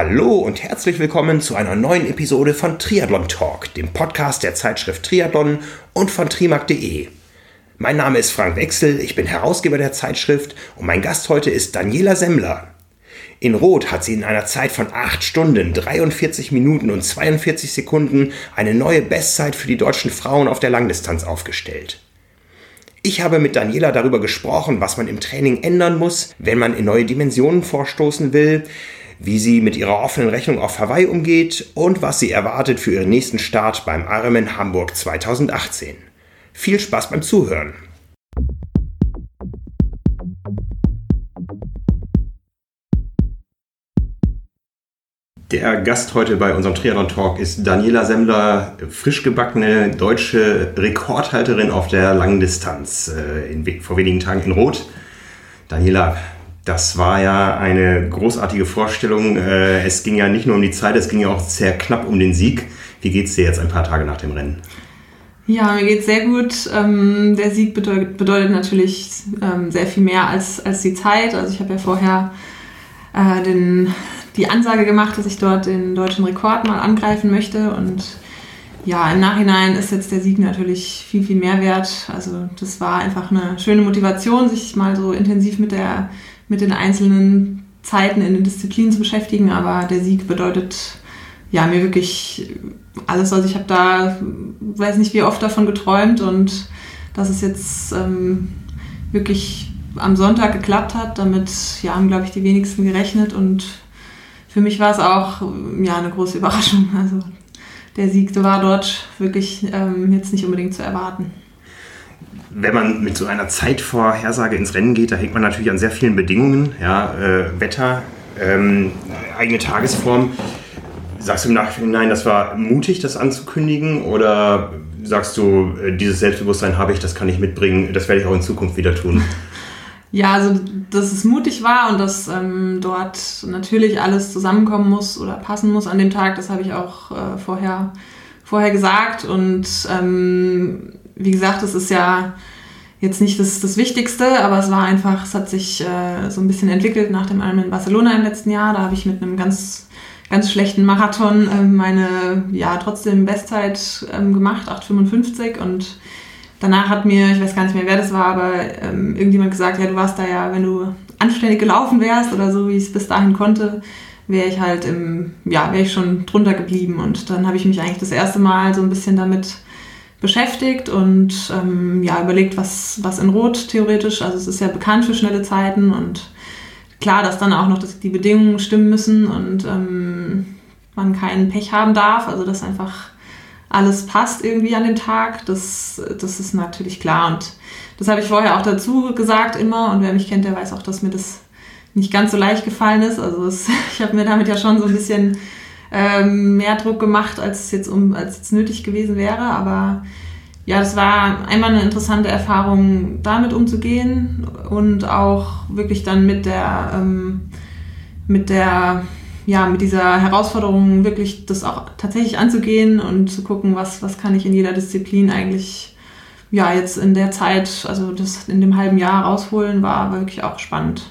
Hallo und herzlich willkommen zu einer neuen Episode von Triathlon Talk, dem Podcast der Zeitschrift Triathlon und von trimark.de. Mein Name ist Frank Wechsel, ich bin Herausgeber der Zeitschrift und mein Gast heute ist Daniela Semmler. In Rot hat sie in einer Zeit von 8 Stunden, 43 Minuten und 42 Sekunden eine neue Bestzeit für die deutschen Frauen auf der Langdistanz aufgestellt. Ich habe mit Daniela darüber gesprochen, was man im Training ändern muss, wenn man in neue Dimensionen vorstoßen will, wie sie mit ihrer offenen Rechnung auf Hawaii umgeht und was sie erwartet für ihren nächsten Start beim Ironman Hamburg 2018. Viel Spaß beim Zuhören! Der Gast heute bei unserem Triathlon Talk ist Daniela Semmler, frisch gebackene deutsche Rekordhalterin auf der Langdistanz äh, in, vor wenigen Tagen in Rot. Daniela, das war ja eine großartige Vorstellung. Äh, es ging ja nicht nur um die Zeit, es ging ja auch sehr knapp um den Sieg. Wie geht es dir jetzt ein paar Tage nach dem Rennen? Ja, mir geht es sehr gut. Ähm, der Sieg bedeutet, bedeutet natürlich ähm, sehr viel mehr als, als die Zeit. Also ich habe ja vorher äh, den die Ansage gemacht, dass ich dort den deutschen Rekord mal angreifen möchte. Und ja, im Nachhinein ist jetzt der Sieg natürlich viel, viel mehr wert. Also das war einfach eine schöne Motivation, sich mal so intensiv mit, der, mit den einzelnen Zeiten in den Disziplinen zu beschäftigen. Aber der Sieg bedeutet ja mir wirklich alles. Also ich habe da, weiß nicht wie oft davon geträumt und dass es jetzt ähm, wirklich am Sonntag geklappt hat. Damit ja, haben, glaube ich, die wenigsten gerechnet und für mich war es auch ja, eine große Überraschung. Also der Sieg war dort wirklich ähm, jetzt nicht unbedingt zu erwarten. Wenn man mit so einer Zeitvorhersage ins Rennen geht, da hängt man natürlich an sehr vielen Bedingungen, ja, äh, Wetter, ähm, eigene Tagesform. Sagst du im Nachhinein, das war mutig, das anzukündigen? Oder sagst du, äh, dieses Selbstbewusstsein habe ich, das kann ich mitbringen, das werde ich auch in Zukunft wieder tun? Ja, also dass es mutig war und dass ähm, dort natürlich alles zusammenkommen muss oder passen muss an dem Tag, das habe ich auch äh, vorher, vorher gesagt. Und ähm, wie gesagt, es ist ja jetzt nicht das, das Wichtigste, aber es war einfach, es hat sich äh, so ein bisschen entwickelt nach dem Ironman in Barcelona im letzten Jahr. Da habe ich mit einem ganz, ganz schlechten Marathon äh, meine, ja, trotzdem Bestzeit ähm, gemacht, 8,55 und danach hat mir, ich weiß gar nicht mehr, wer das war, aber ähm, irgendjemand gesagt, ja, du warst da ja, wenn du anständig gelaufen wärst oder so, wie ich es bis dahin konnte, wäre ich halt im, ja, wäre ich schon drunter geblieben. Und dann habe ich mich eigentlich das erste Mal so ein bisschen damit beschäftigt und ähm, ja, überlegt, was, was in Rot theoretisch, also es ist ja bekannt für schnelle Zeiten und klar, dass dann auch noch das, die Bedingungen stimmen müssen und ähm, man keinen Pech haben darf, also dass einfach alles passt irgendwie an dem Tag, das, das ist natürlich klar. Und das habe ich vorher auch dazu gesagt immer. Und wer mich kennt, der weiß auch, dass mir das nicht ganz so leicht gefallen ist. Also es, ich habe mir damit ja schon so ein bisschen ähm, mehr Druck gemacht, als es jetzt, um, als jetzt nötig gewesen wäre. Aber ja, das war einmal eine interessante Erfahrung, damit umzugehen und auch wirklich dann mit der, ähm, mit der ja, mit dieser Herausforderung wirklich das auch tatsächlich anzugehen und zu gucken, was, was kann ich in jeder Disziplin eigentlich ja, jetzt in der Zeit, also das in dem halben Jahr rausholen, war wirklich auch spannend.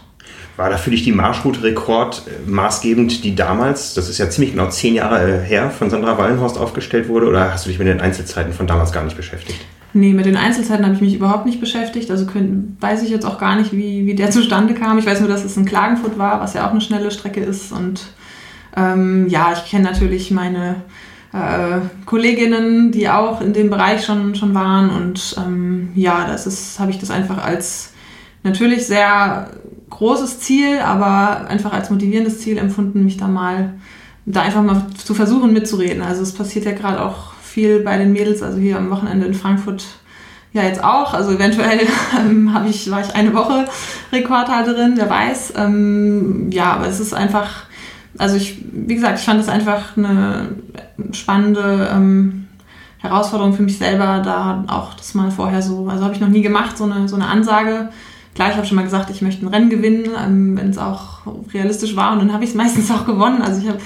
War da für dich die Marschroute-Rekord äh, maßgebend, die damals, das ist ja ziemlich genau zehn Jahre äh, her, von Sandra Wallenhorst aufgestellt wurde? Oder hast du dich mit den Einzelzeiten von damals gar nicht beschäftigt? Nee, mit den Einzelzeiten habe ich mich überhaupt nicht beschäftigt. Also können, weiß ich jetzt auch gar nicht, wie, wie der zustande kam. Ich weiß nur, dass es in Klagenfurt war, was ja auch eine schnelle Strecke ist. Und ähm, ja, ich kenne natürlich meine äh, Kolleginnen, die auch in dem Bereich schon, schon waren. Und ähm, ja, das habe ich das einfach als natürlich sehr großes Ziel, aber einfach als motivierendes Ziel empfunden, mich da mal, da einfach mal zu versuchen mitzureden. Also es passiert ja gerade auch viel bei den Mädels, also hier am Wochenende in Frankfurt ja jetzt auch. Also eventuell ähm, ich, war ich eine Woche Rekordhalterin, wer weiß. Ähm, ja, aber es ist einfach also ich, wie gesagt, ich fand es einfach eine spannende ähm, Herausforderung für mich selber, da auch das mal vorher so, also habe ich noch nie gemacht, so eine, so eine Ansage. Klar, ich habe schon mal gesagt, ich möchte ein Rennen gewinnen, ähm, wenn es auch realistisch war und dann habe ich es meistens auch gewonnen. Also ich habe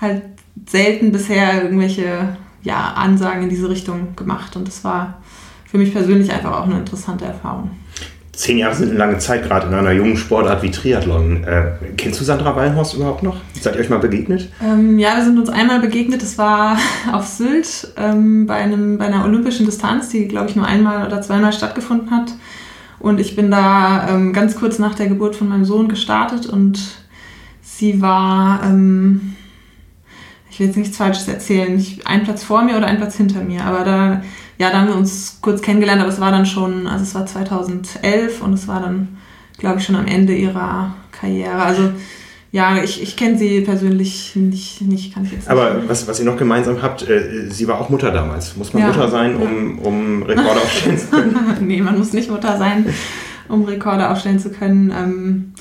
halt selten bisher irgendwelche ja, Ansagen in diese Richtung gemacht und das war für mich persönlich einfach auch eine interessante Erfahrung. zehn Jahre sind eine lange Zeit, gerade in einer jungen Sportart wie Triathlon. Äh, kennst du Sandra Wallenhorst überhaupt noch? Seid ihr euch mal begegnet? Ähm, ja, wir sind uns einmal begegnet. Das war auf Sylt ähm, bei, einem, bei einer olympischen Distanz, die, glaube ich, nur einmal oder zweimal stattgefunden hat. Und ich bin da ähm, ganz kurz nach der Geburt von meinem Sohn gestartet und sie war, ähm, ich will jetzt nichts Falsches erzählen, ein Platz vor mir oder ein Platz hinter mir, aber da ja, da haben wir uns kurz kennengelernt, aber es war dann schon, also es war 2011 und es war dann, glaube ich, schon am Ende ihrer Karriere. Also ja, ich, ich kenne sie persönlich nicht, nicht, kann ich jetzt Aber nicht. was, was ihr noch gemeinsam habt, äh, sie war auch Mutter damals. Muss man ja, Mutter sein, um, um Rekorde aufstellen zu können? nee, man muss nicht Mutter sein, um Rekorde aufstellen zu können. Ähm,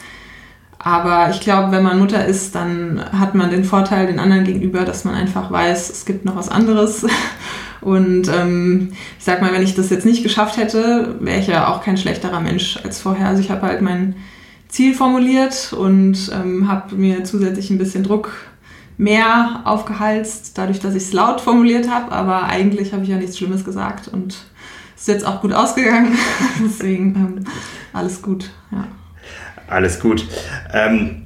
aber ich glaube, wenn man Mutter ist, dann hat man den Vorteil den anderen gegenüber, dass man einfach weiß, es gibt noch was anderes. Und ähm, ich sag mal, wenn ich das jetzt nicht geschafft hätte, wäre ich ja auch kein schlechterer Mensch als vorher. Also ich habe halt mein Ziel formuliert und ähm, habe mir zusätzlich ein bisschen Druck mehr aufgehalst, dadurch, dass ich es laut formuliert habe. Aber eigentlich habe ich ja nichts Schlimmes gesagt und es ist jetzt auch gut ausgegangen. Deswegen ähm, alles gut. Ja. Alles gut. Ähm,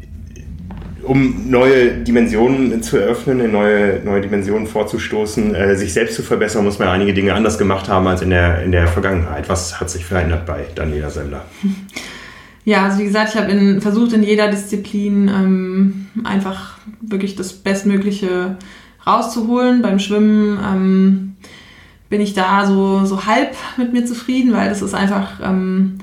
um neue Dimensionen zu eröffnen, in neue, neue Dimensionen vorzustoßen, äh, sich selbst zu verbessern, muss man einige Dinge anders gemacht haben als in der, in der Vergangenheit. Was hat sich verändert bei Daniela Semmler? Ja, also wie gesagt, ich habe versucht in jeder Disziplin ähm, einfach wirklich das Bestmögliche rauszuholen. Beim Schwimmen ähm, bin ich da so, so halb mit mir zufrieden, weil das ist einfach... Ähm,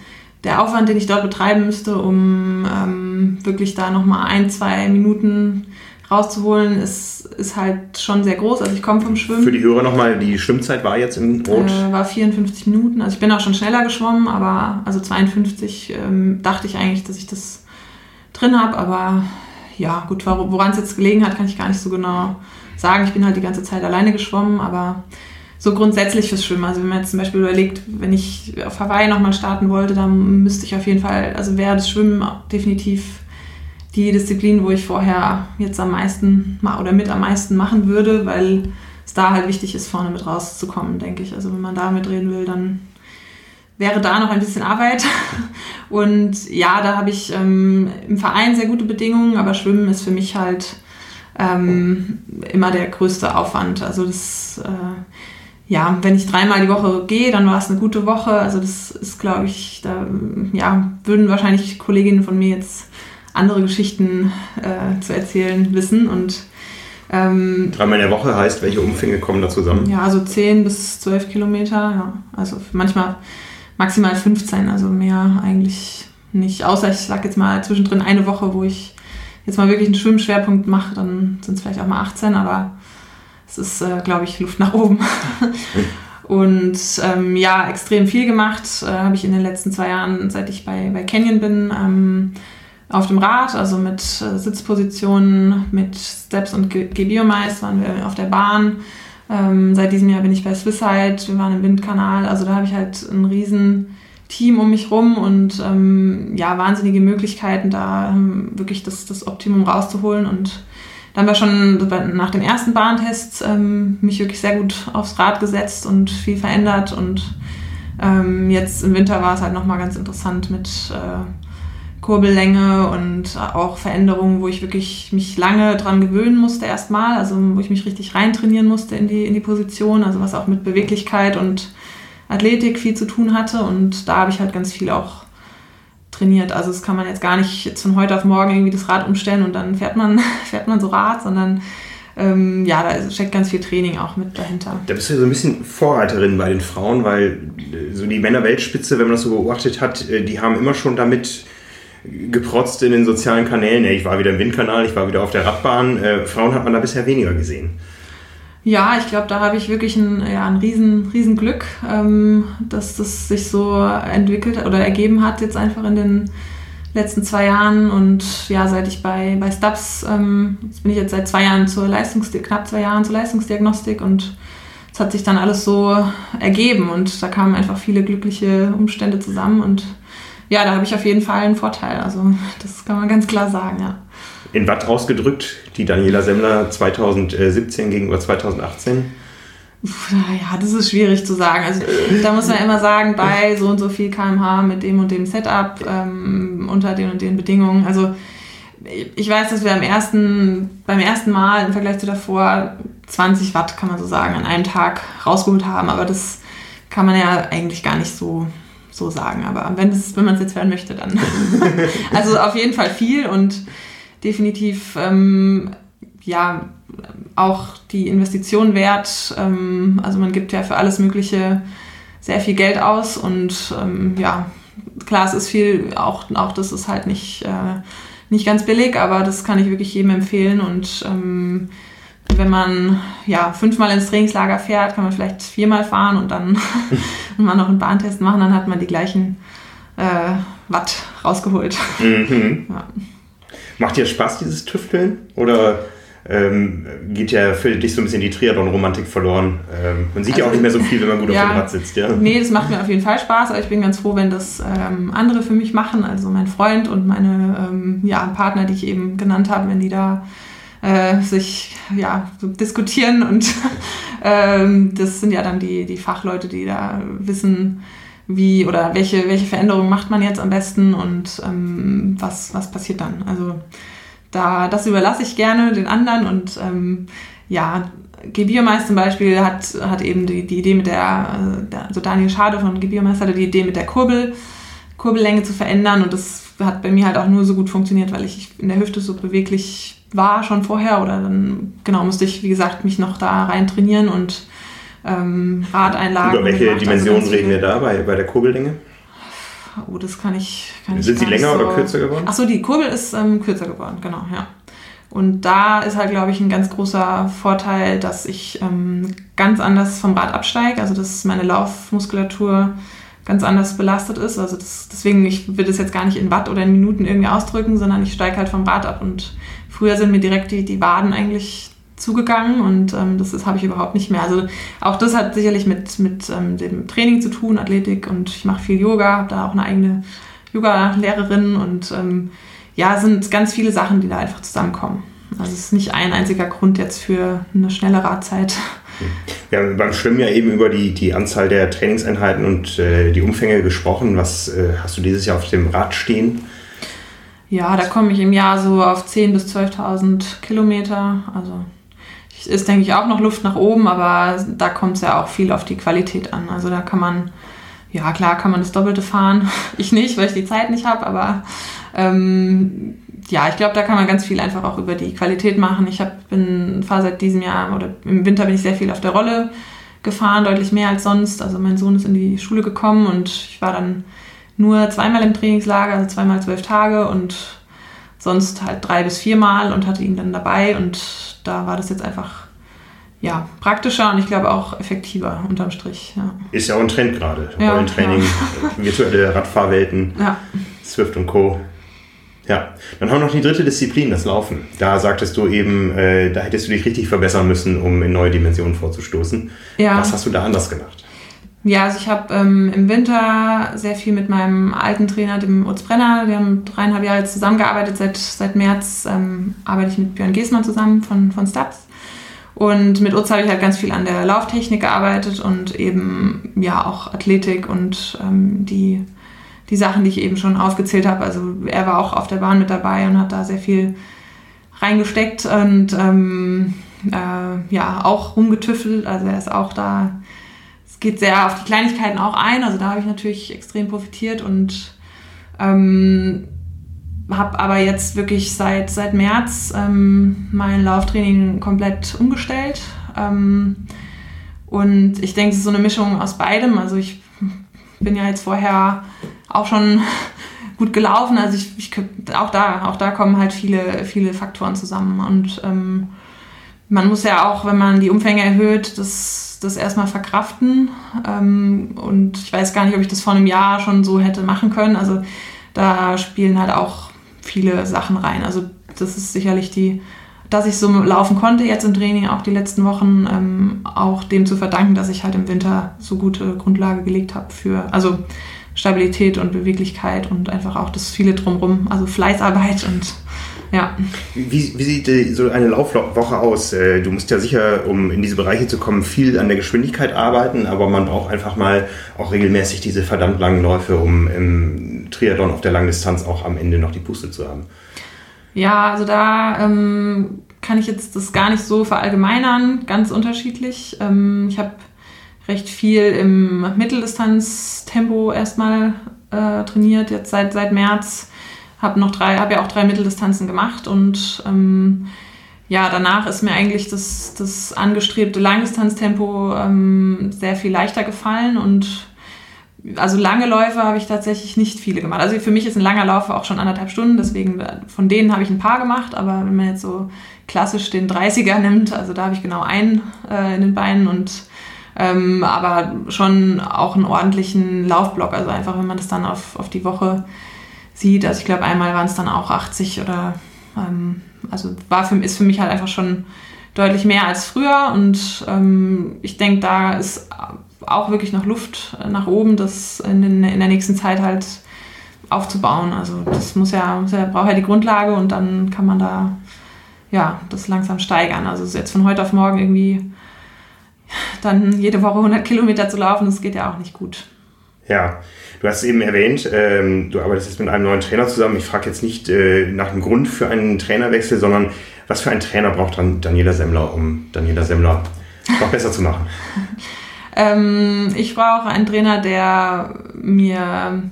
der Aufwand, den ich dort betreiben müsste, um ähm, wirklich da nochmal ein, zwei Minuten rauszuholen, ist, ist halt schon sehr groß. Also ich komme vom Schwimmen. Für die Hörer nochmal, die Schwimmzeit war jetzt im Rot? Äh, war 54 Minuten. Also ich bin auch schon schneller geschwommen, aber also 52 ähm, dachte ich eigentlich, dass ich das drin habe. Aber ja, gut, woran es jetzt gelegen hat, kann ich gar nicht so genau sagen. Ich bin halt die ganze Zeit alleine geschwommen, aber so grundsätzlich fürs Schwimmen. Also wenn man jetzt zum Beispiel überlegt, wenn ich auf Hawaii nochmal starten wollte, dann müsste ich auf jeden Fall, also wäre das Schwimmen definitiv die Disziplin, wo ich vorher jetzt am meisten oder mit am meisten machen würde, weil es da halt wichtig ist, vorne mit rauszukommen, denke ich. Also wenn man da mitreden will, dann wäre da noch ein bisschen Arbeit. Und ja, da habe ich ähm, im Verein sehr gute Bedingungen, aber Schwimmen ist für mich halt ähm, immer der größte Aufwand. Also das äh, ja, wenn ich dreimal die Woche gehe, dann war es eine gute Woche. Also das ist, glaube ich, da ja, würden wahrscheinlich Kolleginnen von mir jetzt andere Geschichten äh, zu erzählen wissen. Und ähm, dreimal in der Woche heißt, welche Umfänge kommen da zusammen? Ja, also 10 bis 12 Kilometer, ja. Also manchmal maximal 15, also mehr eigentlich nicht. Außer ich sage jetzt mal zwischendrin eine Woche, wo ich jetzt mal wirklich einen Schwimmschwerpunkt mache, dann sind es vielleicht auch mal 18, aber es ist, äh, glaube ich, Luft nach oben. Und ähm, ja, extrem viel gemacht äh, habe ich in den letzten zwei Jahren, seit ich bei, bei Canyon bin, ähm, auf dem Rad, also mit äh, Sitzpositionen, mit Steps und Gebiomais waren wir auf der Bahn. Ähm, seit diesem Jahr bin ich bei Swisside, wir waren im Windkanal, also da habe ich halt ein riesen Team um mich rum und ähm, ja, wahnsinnige Möglichkeiten, da ähm, wirklich das, das Optimum rauszuholen und dann war schon nach dem ersten Bahntest ähm, mich wirklich sehr gut aufs Rad gesetzt und viel verändert. Und ähm, jetzt im Winter war es halt nochmal ganz interessant mit äh, Kurbellänge und auch Veränderungen, wo ich wirklich mich lange dran gewöhnen musste erstmal, also wo ich mich richtig reintrainieren musste in die, in die Position, also was auch mit Beweglichkeit und Athletik viel zu tun hatte. Und da habe ich halt ganz viel auch trainiert. Also das kann man jetzt gar nicht jetzt von heute auf morgen irgendwie das Rad umstellen und dann fährt man, fährt man so Rad, sondern ähm, ja, da steckt ganz viel Training auch mit dahinter. Da bist du so ein bisschen Vorreiterin bei den Frauen, weil äh, so die Männerweltspitze, wenn man das so beobachtet hat, äh, die haben immer schon damit geprotzt in den sozialen Kanälen. Ich war wieder im Windkanal, ich war wieder auf der Radbahn. Äh, Frauen hat man da bisher weniger gesehen. Ja, ich glaube, da habe ich wirklich ein, ja, ein riesen, riesen Glück, ähm, dass das sich so entwickelt oder ergeben hat jetzt einfach in den letzten zwei Jahren und ja, seit ich bei, bei Stubbs, ähm, jetzt bin ich jetzt seit zwei Jahren zur Leistungsdiagnostik, knapp zwei Jahren zur Leistungsdiagnostik und es hat sich dann alles so ergeben und da kamen einfach viele glückliche Umstände zusammen und ja, da habe ich auf jeden Fall einen Vorteil. Also das kann man ganz klar sagen, ja in Watt ausgedrückt, die Daniela Semmler 2017 gegenüber 2018? Ja, das ist schwierig zu sagen. Also da muss man immer sagen, bei so und so viel kmh mit dem und dem Setup ähm, unter den und den Bedingungen. Also ich weiß, dass wir am ersten, beim ersten Mal im Vergleich zu davor 20 Watt, kann man so sagen, an einem Tag rausgeholt haben. Aber das kann man ja eigentlich gar nicht so, so sagen. Aber wenn, wenn man es jetzt hören möchte, dann. also auf jeden Fall viel und definitiv ähm, ja auch die Investition wert. Ähm, also man gibt ja für alles Mögliche sehr viel Geld aus und ähm, ja, klar, es ist viel, auch, auch das ist halt nicht, äh, nicht ganz billig, aber das kann ich wirklich jedem empfehlen und ähm, wenn man ja fünfmal ins Trainingslager fährt, kann man vielleicht viermal fahren und dann mal noch einen Bahntest machen, dann hat man die gleichen äh, Watt rausgeholt. Mhm. Ja. Macht dir Spaß, dieses Tüfteln? Oder ähm, geht ja für dich so ein bisschen die Triathlon-Romantik verloren. Ähm, man sieht also, ja auch nicht mehr so viel, wenn man gut ja, auf dem Rad sitzt. Ja. Nee, das macht mir auf jeden Fall Spaß, aber ich bin ganz froh, wenn das ähm, andere für mich machen, also mein Freund und meine ähm, ja, Partner, die ich eben genannt habe, wenn die da äh, sich ja, diskutieren und ähm, das sind ja dann die, die Fachleute, die da wissen, wie oder welche, welche Veränderungen macht man jetzt am besten und ähm, was, was passiert dann. Also da, das überlasse ich gerne den anderen und ähm, ja, Gebiermeister zum Beispiel hat, hat eben die, die Idee mit der, also Daniel Schade von Gebiermeister hatte die Idee mit der Kurbel, Kurbellänge zu verändern und das hat bei mir halt auch nur so gut funktioniert, weil ich in der Hüfte so beweglich war schon vorher oder dann, genau, musste ich, wie gesagt, mich noch da rein trainieren und ähm, Radeinlagen. Über welche Dimensionen also reden wir da bei, bei der Kurbellänge? Oh, das kann ich. Kann Sind ich sie länger so oder kürzer geworden? Achso, die Kurbel ist ähm, kürzer geworden, genau, ja. Und da ist halt, glaube ich, ein ganz großer Vorteil, dass ich ähm, ganz anders vom Rad absteige, also dass meine Laufmuskulatur ganz anders belastet ist. Also das, deswegen, ich will das jetzt gar nicht in Watt oder in Minuten irgendwie ausdrücken, sondern ich steige halt vom Rad ab. Und früher sind mir direkt die, die Waden eigentlich zugegangen und ähm, das habe ich überhaupt nicht mehr. Also auch das hat sicherlich mit, mit ähm, dem Training zu tun, Athletik und ich mache viel Yoga, habe da auch eine eigene Yoga-Lehrerin und ähm, ja, sind ganz viele Sachen, die da einfach zusammenkommen. Also es ist nicht ein einziger Grund jetzt für eine schnelle Radzeit. Wir haben beim Schwimmen ja eben über die, die Anzahl der Trainingseinheiten und äh, die Umfänge gesprochen. Was äh, hast du dieses Jahr auf dem Rad stehen? Ja, da komme ich im Jahr so auf 10.000 bis 12.000 Kilometer. Also ist, denke ich, auch noch Luft nach oben, aber da kommt es ja auch viel auf die Qualität an. Also da kann man, ja klar, kann man das Doppelte fahren. Ich nicht, weil ich die Zeit nicht habe, aber ähm, ja, ich glaube, da kann man ganz viel einfach auch über die Qualität machen. Ich fahre seit diesem Jahr oder im Winter bin ich sehr viel auf der Rolle gefahren, deutlich mehr als sonst. Also mein Sohn ist in die Schule gekommen und ich war dann nur zweimal im Trainingslager, also zweimal zwölf Tage und sonst halt drei bis viermal und hatte ihn dann dabei und da war das jetzt einfach ja, praktischer und ich glaube auch effektiver unterm Strich. Ja. Ist ja auch ein Trend gerade. Ja, Rollentraining, ja. virtuelle Radfahrwelten, ja. Swift und Co. Ja, dann haben wir noch die dritte Disziplin, das Laufen. Da sagtest du eben, äh, da hättest du dich richtig verbessern müssen, um in neue Dimensionen vorzustoßen. Ja. Was hast du da anders gemacht? Ja, also ich habe ähm, im Winter sehr viel mit meinem alten Trainer, dem Utz Brenner, wir haben dreieinhalb Jahre zusammengearbeitet. Seit, seit März ähm, arbeite ich mit Björn Giesmann zusammen von, von Stabs. Und mit Utz habe ich halt ganz viel an der Lauftechnik gearbeitet und eben ja auch Athletik und ähm, die die Sachen, die ich eben schon aufgezählt habe. Also er war auch auf der Bahn mit dabei und hat da sehr viel reingesteckt und ähm, äh, ja, auch rumgetüffelt. Also er ist auch da, es geht sehr auf die Kleinigkeiten auch ein. Also da habe ich natürlich extrem profitiert und ähm, habe aber jetzt wirklich seit, seit März ähm, mein Lauftraining komplett umgestellt. Ähm, und ich denke, es ist so eine Mischung aus beidem. Also ich bin ja jetzt vorher auch schon gut gelaufen. Also ich, ich, auch da, auch da kommen halt viele, viele Faktoren zusammen. Und ähm, man muss ja auch, wenn man die Umfänge erhöht, das, das erstmal verkraften. Ähm, und ich weiß gar nicht, ob ich das vor einem Jahr schon so hätte machen können. Also da spielen halt auch viele Sachen rein. Also das ist sicherlich die, dass ich so laufen konnte jetzt im Training, auch die letzten Wochen, ähm, auch dem zu verdanken, dass ich halt im Winter so gute Grundlage gelegt habe für, also Stabilität und Beweglichkeit und einfach auch das viele drumherum, also Fleißarbeit und Ja. Wie, wie sieht so eine Laufwoche aus? Äh, du musst ja sicher, um in diese Bereiche zu kommen, viel an der Geschwindigkeit arbeiten, aber man braucht einfach mal auch regelmäßig diese verdammt langen Läufe, um im Triathlon auf der Langdistanz auch am Ende noch die Puste zu haben. Ja, also da ähm, kann ich jetzt das gar nicht so verallgemeinern, ganz unterschiedlich. Ähm, ich habe recht viel im Mitteldistanztempo erstmal äh, trainiert, jetzt seit, seit März. Habe noch drei, habe ja auch drei Mitteldistanzen gemacht und ähm, ja, danach ist mir eigentlich das, das angestrebte Langdistanztempo ähm, sehr viel leichter gefallen und also lange Läufe habe ich tatsächlich nicht viele gemacht. Also für mich ist ein langer Lauf auch schon anderthalb Stunden, deswegen von denen habe ich ein paar gemacht, aber wenn man jetzt so klassisch den 30er nimmt, also da habe ich genau einen äh, in den Beinen und ähm, aber schon auch einen ordentlichen Laufblock, also einfach wenn man das dann auf, auf die Woche sieht, also ich glaube einmal waren es dann auch 80 oder ähm, also war für, ist für mich halt einfach schon deutlich mehr als früher und ähm, ich denke, da ist auch wirklich noch Luft nach oben, das in, den, in der nächsten Zeit halt aufzubauen. Also das muss ja, muss ja, braucht ja die Grundlage und dann kann man da ja das langsam steigern. Also jetzt von heute auf morgen irgendwie dann jede Woche 100 Kilometer zu laufen, das geht ja auch nicht gut. Ja, du hast es eben erwähnt, ähm, du arbeitest jetzt mit einem neuen Trainer zusammen. Ich frage jetzt nicht äh, nach dem Grund für einen Trainerwechsel, sondern was für einen Trainer braucht dann Daniela Semmler, um Daniela Semmler noch besser zu machen? Ähm, ich brauche einen Trainer, der mir,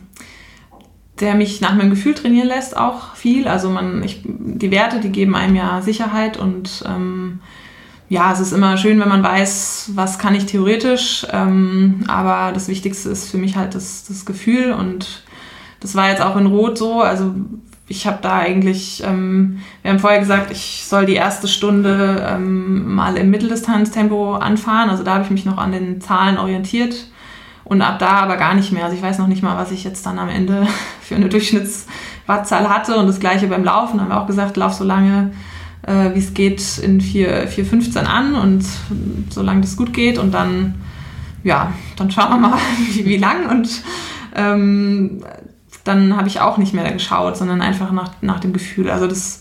der mich nach meinem Gefühl trainieren lässt, auch viel. Also man, ich, die Werte, die geben einem ja Sicherheit und ähm, ja, es ist immer schön, wenn man weiß, was kann ich theoretisch, ähm, aber das Wichtigste ist für mich halt das, das Gefühl und das war jetzt auch in Rot so. Also ich habe da eigentlich, ähm, wir haben vorher gesagt, ich soll die erste Stunde ähm, mal im Mitteldistanztempo anfahren. Also da habe ich mich noch an den Zahlen orientiert und ab da aber gar nicht mehr. Also ich weiß noch nicht mal, was ich jetzt dann am Ende für eine Durchschnittswattzahl hatte und das gleiche beim Laufen. Haben wir auch gesagt, lauf so lange, äh, wie es geht, in 4.15 an und solange das gut geht und dann, ja, dann schauen wir mal, wie, wie lang und ähm, dann habe ich auch nicht mehr geschaut, sondern einfach nach, nach dem Gefühl. Also das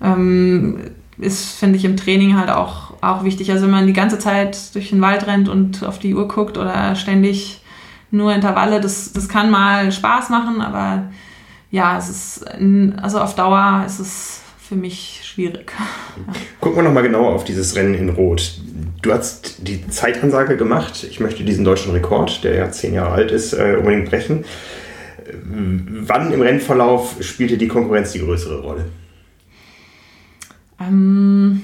ähm, ist, finde ich, im Training halt auch, auch wichtig. Also wenn man die ganze Zeit durch den Wald rennt und auf die Uhr guckt oder ständig nur Intervalle, das, das kann mal Spaß machen, aber ja, es ist, also auf Dauer ist es für mich schwierig. Ja. Gucken wir nochmal genauer auf dieses Rennen in Rot. Du hast die Zeitansage gemacht. Ich möchte diesen deutschen Rekord, der ja zehn Jahre alt ist, äh, unbedingt brechen. Wann im Rennverlauf spielte die Konkurrenz die größere Rolle? Ähm,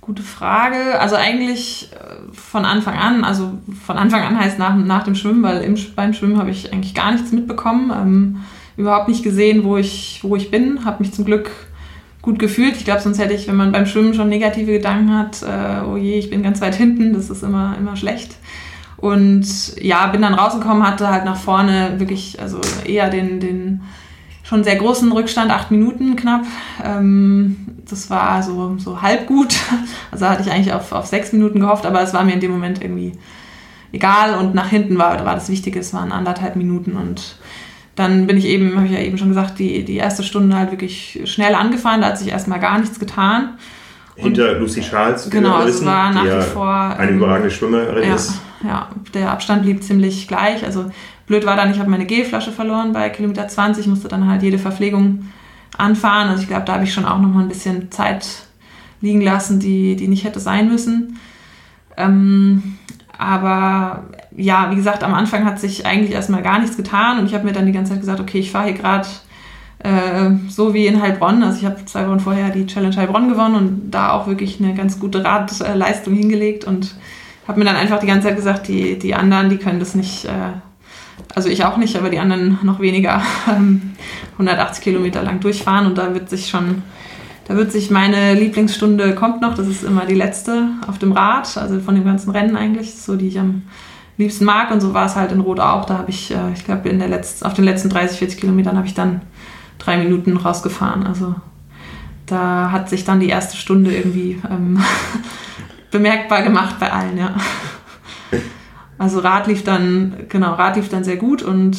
gute Frage. Also eigentlich äh, von Anfang an, also von Anfang an heißt nach, nach dem Schwimmen, weil im, beim Schwimmen habe ich eigentlich gar nichts mitbekommen. Ähm, überhaupt nicht gesehen, wo ich, wo ich bin. Habe mich zum Glück gut gefühlt. Ich glaube, sonst hätte ich, wenn man beim Schwimmen schon negative Gedanken hat, äh, oh je, ich bin ganz weit hinten, das ist immer, immer schlecht. Und ja, bin dann rausgekommen, hatte halt nach vorne wirklich, also eher den, den schon sehr großen Rückstand, acht Minuten knapp. Ähm, das war so, so halb gut. Also hatte ich eigentlich auf, auf sechs Minuten gehofft, aber es war mir in dem Moment irgendwie egal. Und nach hinten war, war das Wichtige, es waren anderthalb Minuten. Und dann bin ich eben, habe ich ja eben schon gesagt, die, die erste Stunde halt wirklich schnell angefahren. Da hat sich erstmal gar nichts getan. Hinter Lucy Charles. Genau, es war nach wie vor. Eine ähm, überragende Schwimmerin ja, ist ja, der Abstand blieb ziemlich gleich. Also blöd war dann, ich habe meine Gelflasche verloren bei Kilometer 20, musste dann halt jede Verpflegung anfahren. Also ich glaube, da habe ich schon auch noch mal ein bisschen Zeit liegen lassen, die, die nicht hätte sein müssen. Ähm, aber ja, wie gesagt, am Anfang hat sich eigentlich erstmal gar nichts getan und ich habe mir dann die ganze Zeit gesagt, okay, ich fahre hier gerade äh, so wie in Heilbronn. Also ich habe zwei Wochen vorher die Challenge Heilbronn gewonnen und da auch wirklich eine ganz gute Radleistung hingelegt und habe mir dann einfach die ganze Zeit gesagt, die, die anderen, die können das nicht, äh, also ich auch nicht, aber die anderen noch weniger, ähm, 180 Kilometer lang durchfahren und da wird sich schon, da wird sich meine Lieblingsstunde kommt noch, das ist immer die letzte auf dem Rad, also von dem ganzen Rennen eigentlich, so die ich am liebsten mag und so war es halt in Rot auch, da habe ich, äh, ich glaube auf den letzten 30, 40 Kilometern habe ich dann drei Minuten rausgefahren, also da hat sich dann die erste Stunde irgendwie ähm, bemerkbar gemacht bei allen, ja. Also Rad lief dann, genau, Rad lief dann sehr gut und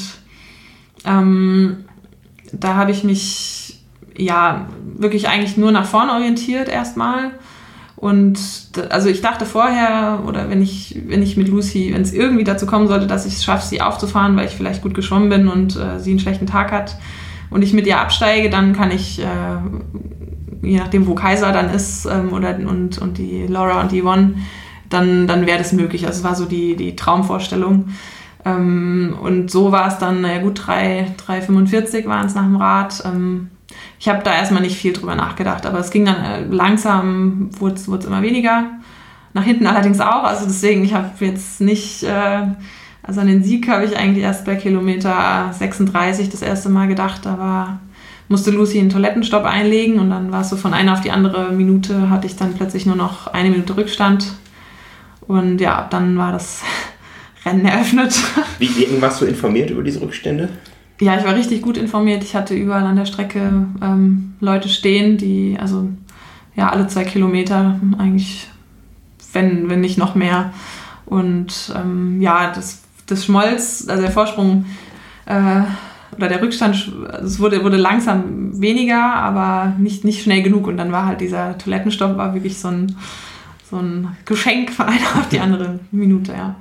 ähm, da habe ich mich ja, wirklich eigentlich nur nach vorne orientiert erstmal. Und also ich dachte vorher, oder wenn ich, wenn ich mit Lucy, wenn es irgendwie dazu kommen sollte, dass ich es schaffe, sie aufzufahren, weil ich vielleicht gut geschwommen bin und äh, sie einen schlechten Tag hat und ich mit ihr absteige, dann kann ich, äh, je nachdem, wo Kaiser dann ist, ähm, oder und, und die Laura und die Yvonne, dann, dann wäre das möglich. Also es war so die, die Traumvorstellung. Ähm, und so war es dann, naja gut, 3,45 waren es nach dem Rad. Ähm, ich habe da erstmal nicht viel drüber nachgedacht, aber es ging dann äh, langsam, wurde es immer weniger. Nach hinten allerdings auch. Also deswegen, ich habe jetzt nicht, äh, also an den Sieg habe ich eigentlich erst bei Kilometer 36 das erste Mal gedacht. Da war, musste Lucy einen Toilettenstopp einlegen und dann war es so von einer auf die andere Minute, hatte ich dann plötzlich nur noch eine Minute Rückstand. Und ja, dann war das Rennen eröffnet. Wie, wie warst du informiert über diese Rückstände? Ja, ich war richtig gut informiert. Ich hatte überall an der Strecke ähm, Leute stehen, die, also ja, alle zwei Kilometer eigentlich, wenn, wenn nicht noch mehr. Und ähm, ja, das, das schmolz, also der Vorsprung äh, oder der Rückstand, es wurde, wurde langsam weniger, aber nicht, nicht schnell genug. Und dann war halt dieser Toilettenstopp war wirklich so ein, so ein Geschenk von einer auf die andere Minute, ja.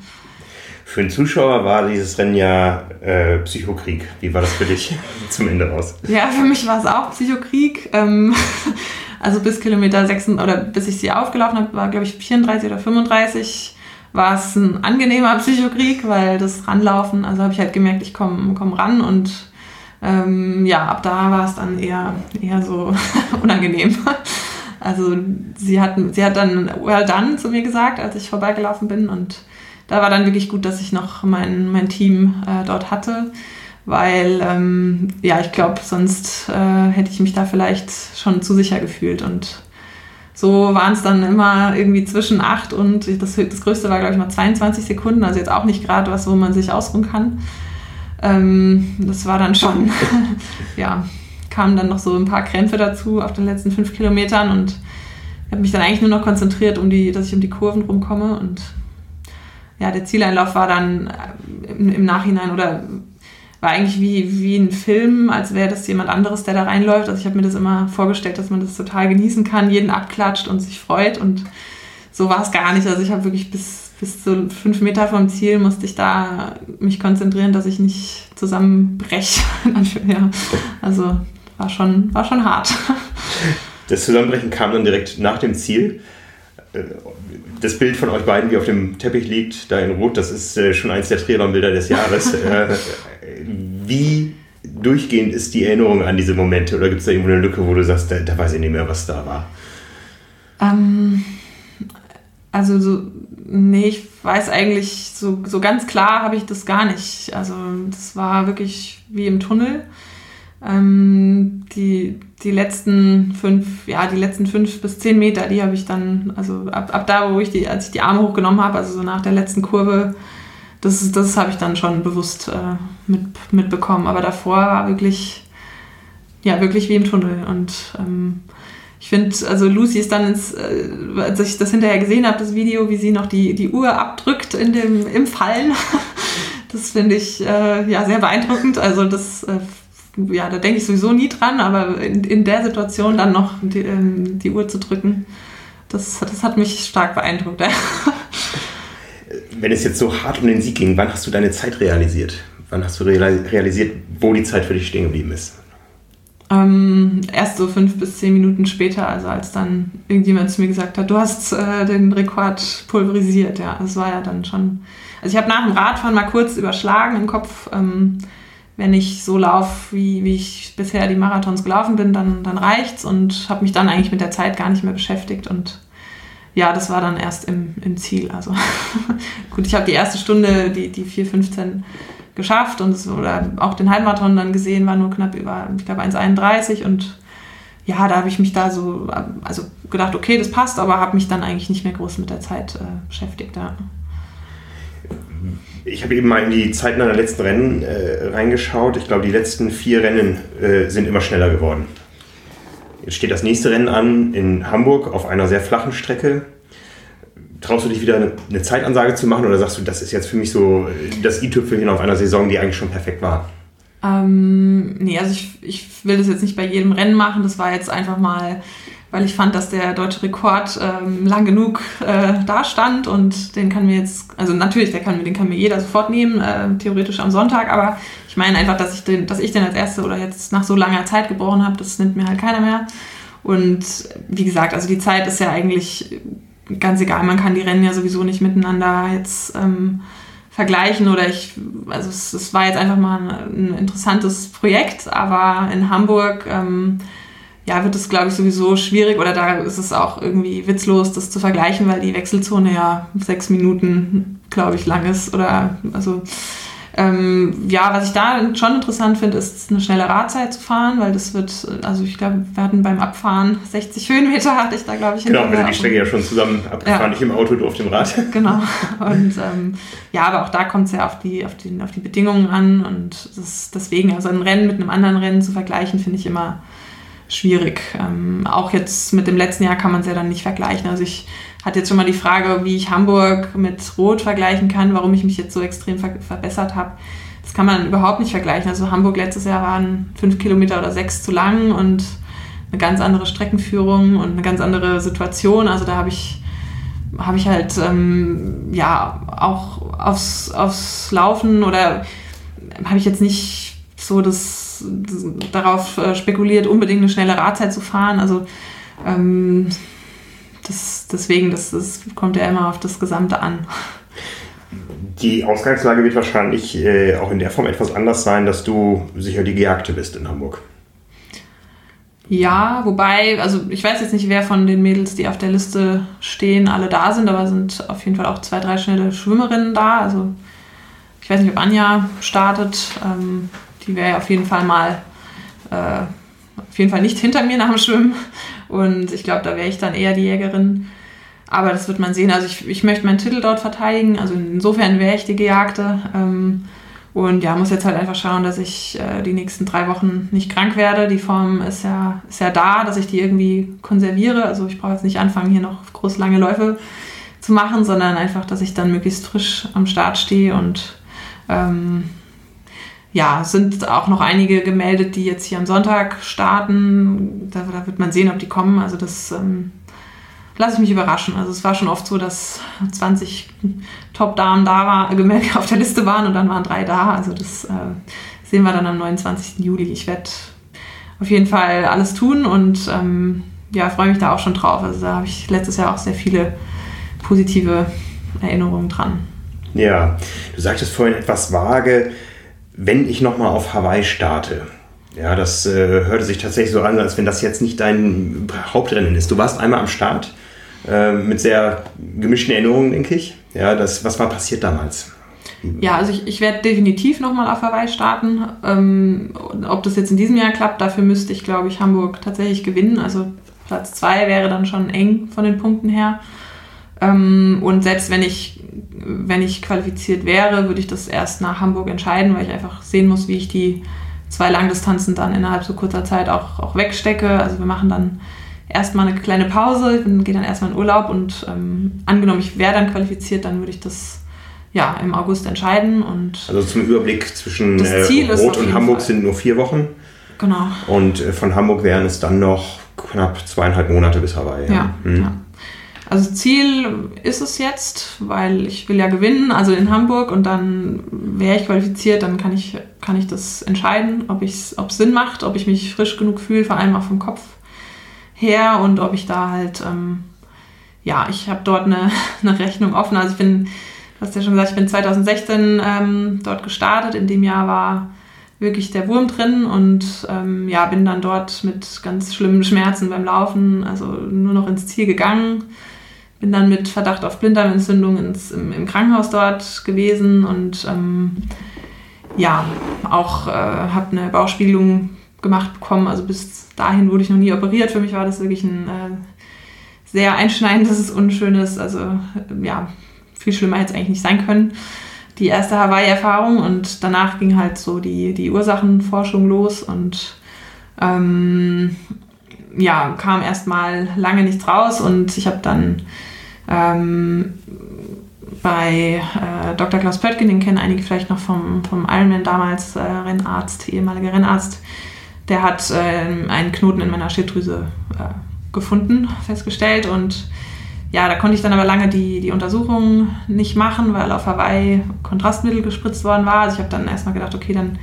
Für den Zuschauer war dieses Rennen ja äh, Psychokrieg. Wie war das für dich zum Ende raus? Ja, für mich war es auch Psychokrieg. Ähm, also bis Kilometer 6 oder bis ich sie aufgelaufen habe, war glaube ich 34 oder 35 war es ein angenehmer Psychokrieg, weil das Ranlaufen, also habe ich halt gemerkt, ich komme komm ran und ähm, ja, ab da war es dann eher, eher so unangenehm. Also sie hat, sie hat dann well done zu mir gesagt, als ich vorbeigelaufen bin und da war dann wirklich gut, dass ich noch mein, mein Team äh, dort hatte, weil ähm, ja, ich glaube, sonst äh, hätte ich mich da vielleicht schon zu sicher gefühlt und so waren es dann immer irgendwie zwischen 8 und das, das größte war, glaube ich, mal 22 Sekunden, also jetzt auch nicht gerade was, wo man sich ausruhen kann. Ähm, das war dann schon, ja, kamen dann noch so ein paar Krämpfe dazu auf den letzten fünf Kilometern und habe mich dann eigentlich nur noch konzentriert, um die, dass ich um die Kurven rumkomme und ja, der Zieleinlauf war dann äh, im, im Nachhinein oder war eigentlich wie, wie ein Film, als wäre das jemand anderes, der da reinläuft. Also ich habe mir das immer vorgestellt, dass man das total genießen kann, jeden abklatscht und sich freut. Und so war es gar nicht. Also ich habe wirklich bis, bis zu fünf Meter vom Ziel musste ich da mich konzentrieren, dass ich nicht zusammenbreche. ja. Also war schon, war schon hart. Das Zusammenbrechen kam dann direkt nach dem Ziel. Das Bild von euch beiden, wie auf dem Teppich liegt, da in Rot, das ist äh, schon eins der Triathlon-Bilder des Jahres. Äh, wie durchgehend ist die Erinnerung an diese Momente? Oder gibt es da irgendwo eine Lücke, wo du sagst, da, da weiß ich nicht mehr, was da war? Ähm, also so, nee, ich weiß eigentlich, so, so ganz klar habe ich das gar nicht. Also das war wirklich wie im Tunnel. Ähm, die, die letzten fünf, ja, die letzten fünf bis zehn Meter, die habe ich dann, also ab, ab da, wo ich die, als ich die Arme hochgenommen habe, also so nach der letzten Kurve, das, das habe ich dann schon bewusst äh, mit, mitbekommen. Aber davor war wirklich, ja, wirklich wie im Tunnel. Und ähm, ich finde, also Lucy ist dann ins, äh, als ich das hinterher gesehen habe, das Video, wie sie noch die, die Uhr abdrückt in dem, im Fallen. das finde ich äh, ja sehr beeindruckend. Also das äh, ja, da denke ich sowieso nie dran, aber in, in der Situation dann noch die, ähm, die, Uhr zu drücken, das, das hat mich stark beeindruckt. Wenn es jetzt so hart um den Sieg ging, wann hast du deine Zeit realisiert? Wann hast du realisiert, wo die Zeit für dich stehen geblieben ist? Ähm, erst so fünf bis zehn Minuten später, also als dann irgendjemand zu mir gesagt hat, du hast äh, den Rekord pulverisiert, ja, das war ja dann schon. Also ich habe nach dem Radfahren mal kurz überschlagen im Kopf. Ähm, wenn ich so laufe, wie, wie ich bisher die Marathons gelaufen bin, dann, dann reicht's und habe mich dann eigentlich mit der Zeit gar nicht mehr beschäftigt und ja, das war dann erst im, im Ziel. Also gut, ich habe die erste Stunde, die, die 4,15 geschafft und es, oder auch den Halbmarathon dann gesehen, war nur knapp über, ich glaube, 1,31 und ja, da habe ich mich da so, also gedacht, okay, das passt, aber habe mich dann eigentlich nicht mehr groß mit der Zeit äh, beschäftigt. Ja ich habe eben mal in die Zeiten der letzten Rennen äh, reingeschaut. Ich glaube, die letzten vier Rennen äh, sind immer schneller geworden. Jetzt steht das nächste Rennen an in Hamburg auf einer sehr flachen Strecke. Traust du dich wieder eine, eine Zeitansage zu machen oder sagst du, das ist jetzt für mich so äh, das i-Tüpfelchen auf einer Saison, die eigentlich schon perfekt war? Ähm, nee, also ich, ich will das jetzt nicht bei jedem Rennen machen. Das war jetzt einfach mal, weil ich fand, dass der deutsche Rekord ähm, lang genug äh, da stand und den kann mir jetzt, also natürlich, der kann, den kann mir jeder sofort nehmen, äh, theoretisch am Sonntag, aber ich meine einfach, dass ich den, dass ich den als erste oder jetzt nach so langer Zeit gebrochen habe, das nimmt mir halt keiner mehr. Und wie gesagt, also die Zeit ist ja eigentlich ganz egal, man kann die Rennen ja sowieso nicht miteinander jetzt ähm, vergleichen oder ich, also es, es, war jetzt einfach mal ein, ein, interessantes Projekt, aber in Hamburg ähm, ja, wird es, glaube ich, sowieso schwierig oder da ist es auch irgendwie witzlos, das zu vergleichen, weil die Wechselzone ja sechs Minuten, glaube ich, lang ist oder also ähm, ja, was ich da schon interessant finde, ist eine schnelle Radzeit zu fahren, weil das wird, also ich glaube, wir hatten beim Abfahren 60 Höhenmeter, hatte ich da, glaube ich, Genau, wir sind die Strecke ja schon zusammen abgefahren, ja. nicht im Auto, du auf dem Rad. Genau. Und ähm, ja, aber auch da kommt es ja auf die, auf, die, auf die Bedingungen an und das, deswegen, also ein Rennen mit einem anderen Rennen zu vergleichen, finde ich immer schwierig. Ähm, auch jetzt mit dem letzten Jahr kann man es ja dann nicht vergleichen. Also ich hatte jetzt schon mal die Frage, wie ich Hamburg mit Rot vergleichen kann, warum ich mich jetzt so extrem ver verbessert habe. Das kann man überhaupt nicht vergleichen. Also Hamburg letztes Jahr waren fünf Kilometer oder sechs zu lang und eine ganz andere Streckenführung und eine ganz andere Situation. Also da habe ich, habe ich halt ähm, ja auch aufs, aufs Laufen oder habe ich jetzt nicht so das, darauf äh, spekuliert, unbedingt eine schnelle Radzeit zu fahren. Also ähm, das, deswegen, das, das kommt ja immer auf das Gesamte an. Die Ausgangslage wird wahrscheinlich äh, auch in der Form etwas anders sein, dass du sicher die Gejagte bist in Hamburg. Ja, wobei, also ich weiß jetzt nicht, wer von den Mädels, die auf der Liste stehen, alle da sind, aber sind auf jeden Fall auch zwei, drei schnelle Schwimmerinnen da. Also ich weiß nicht, ob Anja startet. Ähm, die wäre auf jeden Fall mal äh, auf jeden Fall nicht hinter mir nach dem Schwimmen. Und ich glaube, da wäre ich dann eher die Jägerin. Aber das wird man sehen. Also ich, ich möchte meinen Titel dort verteidigen. Also insofern wäre ich die Gejagte. Ähm, und ja, muss jetzt halt einfach schauen, dass ich äh, die nächsten drei Wochen nicht krank werde. Die Form ist ja, ist ja da, dass ich die irgendwie konserviere. Also ich brauche jetzt nicht anfangen, hier noch groß lange Läufe zu machen, sondern einfach, dass ich dann möglichst frisch am Start stehe und ähm, ja, sind auch noch einige gemeldet, die jetzt hier am Sonntag starten. Da, da wird man sehen, ob die kommen. Also das ähm, lasse ich mich überraschen. Also es war schon oft so, dass 20 Top-Damen da war, gemeldet auf der Liste waren und dann waren drei da. Also das äh, sehen wir dann am 29. Juli. Ich werde auf jeden Fall alles tun und ähm, ja, freue mich da auch schon drauf. Also da habe ich letztes Jahr auch sehr viele positive Erinnerungen dran. Ja, du sagtest vorhin etwas vage, wenn ich nochmal auf Hawaii starte, ja, das äh, hörte sich tatsächlich so an, als wenn das jetzt nicht dein Hauptrennen ist. Du warst einmal am Start äh, mit sehr gemischten Erinnerungen, denke ich. Ja, das, was war passiert damals? Ja, also ich, ich werde definitiv nochmal auf Hawaii starten. Ähm, ob das jetzt in diesem Jahr klappt, dafür müsste ich, glaube ich, Hamburg tatsächlich gewinnen. Also Platz 2 wäre dann schon eng von den Punkten her. Ähm, und selbst wenn ich wenn ich qualifiziert wäre, würde ich das erst nach Hamburg entscheiden, weil ich einfach sehen muss, wie ich die zwei Langdistanzen dann innerhalb so kurzer Zeit auch, auch wegstecke. Also wir machen dann erstmal eine kleine Pause, ich gehe dann erstmal in Urlaub und ähm, angenommen, ich wäre dann qualifiziert, dann würde ich das ja im August entscheiden. Und also zum Überblick zwischen äh, Rot und Hamburg Fall. sind nur vier Wochen. Genau. Und äh, von Hamburg wären es dann noch knapp zweieinhalb Monate bis Hawaii. Ja, ja. Mhm. ja. Also Ziel ist es jetzt, weil ich will ja gewinnen, also in Hamburg und dann wäre ich qualifiziert, dann kann ich, kann ich das entscheiden, ob es Sinn macht, ob ich mich frisch genug fühle, vor allem auch vom Kopf her und ob ich da halt, ähm, ja, ich habe dort eine, eine Rechnung offen. Also ich bin, du hast ja schon gesagt, ich bin 2016 ähm, dort gestartet, in dem Jahr war wirklich der Wurm drin und ähm, ja, bin dann dort mit ganz schlimmen Schmerzen beim Laufen, also nur noch ins Ziel gegangen bin dann mit Verdacht auf Blinddarmentzündung ins, im, im Krankenhaus dort gewesen und ähm, ja, auch äh, habe eine Bauchspiegelung gemacht bekommen. Also bis dahin wurde ich noch nie operiert. Für mich war das wirklich ein äh, sehr einschneidendes, unschönes, also äh, ja, viel schlimmer hätte es eigentlich nicht sein können. Die erste Hawaii-Erfahrung und danach ging halt so die, die Ursachenforschung los und ähm, ja, kam erstmal lange nichts raus und ich habe dann ähm, bei äh, Dr. Klaus Pöttgen, den kennen einige vielleicht noch vom, vom Ironman damals, äh, Rennarzt, ehemaliger Rennarzt. Der hat äh, einen Knoten in meiner Schilddrüse äh, gefunden, festgestellt und ja, da konnte ich dann aber lange die, die Untersuchung nicht machen, weil auf Hawaii Kontrastmittel gespritzt worden war. Also ich habe dann erstmal gedacht, okay, dann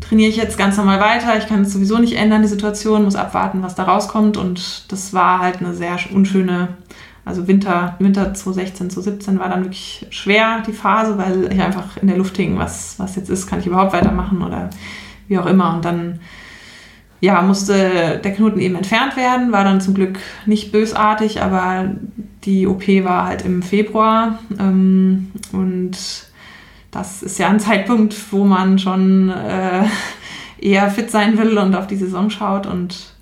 trainiere ich jetzt ganz normal weiter. Ich kann es sowieso nicht ändern, die Situation, muss abwarten, was da rauskommt. Und das war halt eine sehr unschöne, also Winter, Winter 2016, 2017 war dann wirklich schwer, die Phase, weil ich einfach in der Luft hing, was, was jetzt ist, kann ich überhaupt weitermachen oder wie auch immer. Und dann ja, musste der Knoten eben entfernt werden, war dann zum Glück nicht bösartig, aber die OP war halt im Februar ähm, und das ist ja ein Zeitpunkt, wo man schon äh, eher fit sein will und auf die Saison schaut und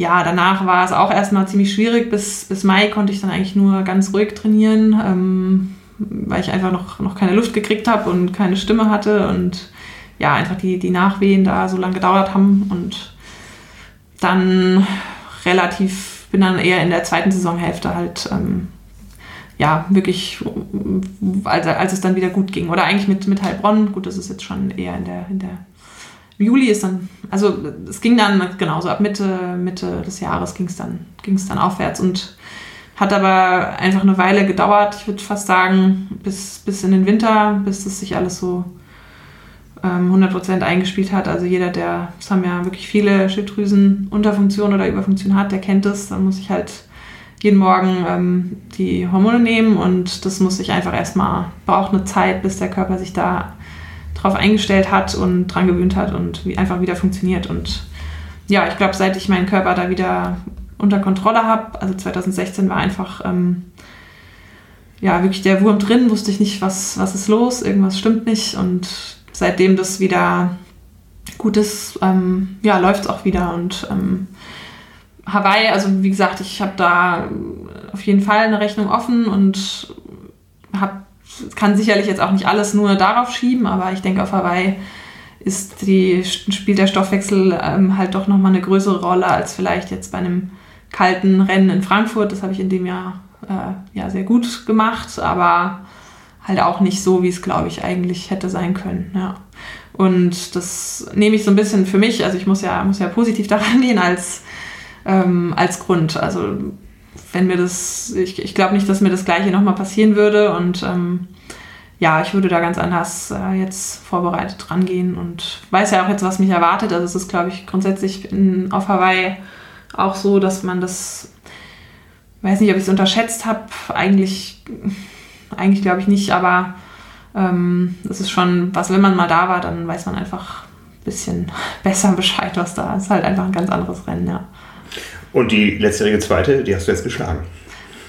ja, danach war es auch erstmal ziemlich schwierig. Bis, bis Mai konnte ich dann eigentlich nur ganz ruhig trainieren, ähm, weil ich einfach noch, noch keine Luft gekriegt habe und keine Stimme hatte und ja, einfach die, die Nachwehen da so lange gedauert haben und dann relativ, bin dann eher in der zweiten Saisonhälfte halt, ähm, ja, wirklich, als, als es dann wieder gut ging. Oder eigentlich mit, mit Heilbronn, gut, das ist jetzt schon eher in der, in der Juli ist dann, also es ging dann genauso ab Mitte, Mitte des Jahres ging es dann, ging's dann aufwärts und hat aber einfach eine Weile gedauert, ich würde fast sagen, bis, bis in den Winter, bis das sich alles so 100% ähm, eingespielt hat. Also jeder, der, das haben ja wirklich viele Schilddrüsen Unterfunktion oder Überfunktion hat, der kennt das. Dann muss ich halt jeden Morgen ähm, die Hormone nehmen und das muss sich einfach erstmal, braucht eine Zeit, bis der Körper sich da drauf eingestellt hat und dran gewöhnt hat und wie, einfach wieder funktioniert. Und ja, ich glaube, seit ich meinen Körper da wieder unter Kontrolle habe, also 2016 war einfach ähm, ja wirklich der Wurm drin, wusste ich nicht, was, was ist los, irgendwas stimmt nicht und seitdem das wieder gut ist, ähm, ja, läuft es auch wieder. Und ähm, Hawaii, also wie gesagt, ich habe da auf jeden Fall eine Rechnung offen und hab, kann sicherlich jetzt auch nicht alles nur darauf schieben, aber ich denke, auf Hawaii ist die, spielt der Stoffwechsel ähm, halt doch nochmal eine größere Rolle als vielleicht jetzt bei einem kalten Rennen in Frankfurt. Das habe ich in dem Jahr äh, ja, sehr gut gemacht, aber halt auch nicht so, wie es, glaube ich, eigentlich hätte sein können. Ja. Und das nehme ich so ein bisschen für mich, also ich muss ja, muss ja positiv daran gehen als, ähm, als Grund. Also wenn mir das, ich, ich glaube nicht, dass mir das gleiche nochmal passieren würde und ähm, ja, ich würde da ganz anders äh, jetzt vorbereitet rangehen und weiß ja auch jetzt, was mich erwartet. Also es ist, glaube ich, grundsätzlich in, auf Hawaii auch so, dass man das, weiß nicht, ob ich es unterschätzt habe, eigentlich eigentlich glaube ich nicht, aber ähm, ist schon was, wenn man mal da war, dann weiß man einfach ein bisschen besser Bescheid, was da ist. halt einfach ein ganz anderes Rennen, ja. Und die letztjährige zweite, die hast du jetzt geschlagen.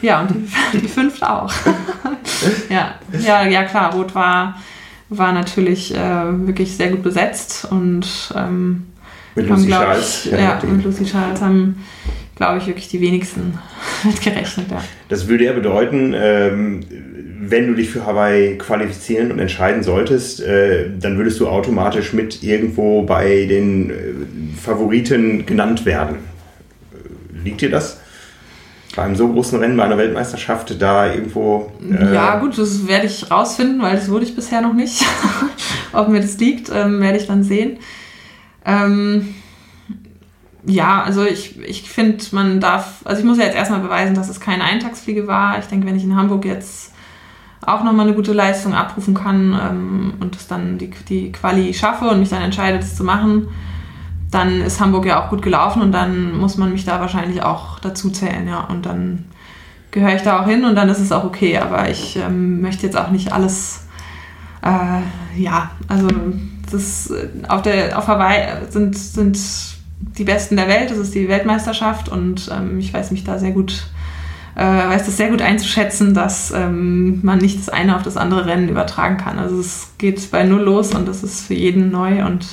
Ja, und die, die fünfte auch. ja. ja, ja klar, Rot war, war natürlich äh, wirklich sehr gut besetzt und ähm, mit Lucy haben, Charles. Ich, ja, ja mit Lucy Charles haben glaube ich, wirklich die wenigsten mitgerechnet. Ja. Das würde ja bedeuten, ähm, wenn du dich für Hawaii qualifizieren und entscheiden solltest, äh, dann würdest du automatisch mit irgendwo bei den äh, Favoriten genannt werden. Liegt dir das? Bei einem so großen Rennen, bei einer Weltmeisterschaft, da irgendwo. Äh ja, gut, das werde ich rausfinden, weil das wurde ich bisher noch nicht. Ob mir das liegt, ähm, werde ich dann sehen. Ähm, ja, also ich, ich finde, man darf, also ich muss ja jetzt erstmal beweisen, dass es keine Eintagsfliege war. Ich denke, wenn ich in Hamburg jetzt auch nochmal eine gute Leistung abrufen kann ähm, und das dann die, die Quali schaffe und mich dann entscheide, das zu machen, dann ist Hamburg ja auch gut gelaufen und dann muss man mich da wahrscheinlich auch dazu zählen, ja. Und dann gehöre ich da auch hin und dann ist es auch okay. Aber ich ähm, möchte jetzt auch nicht alles, äh, ja, also das auf der auf Hawaii sind, sind die Besten der Welt, das ist die Weltmeisterschaft und ähm, ich weiß mich da sehr gut, äh, weiß das sehr gut einzuschätzen, dass ähm, man nicht das eine auf das andere Rennen übertragen kann. Also es geht bei Null los und das ist für jeden neu und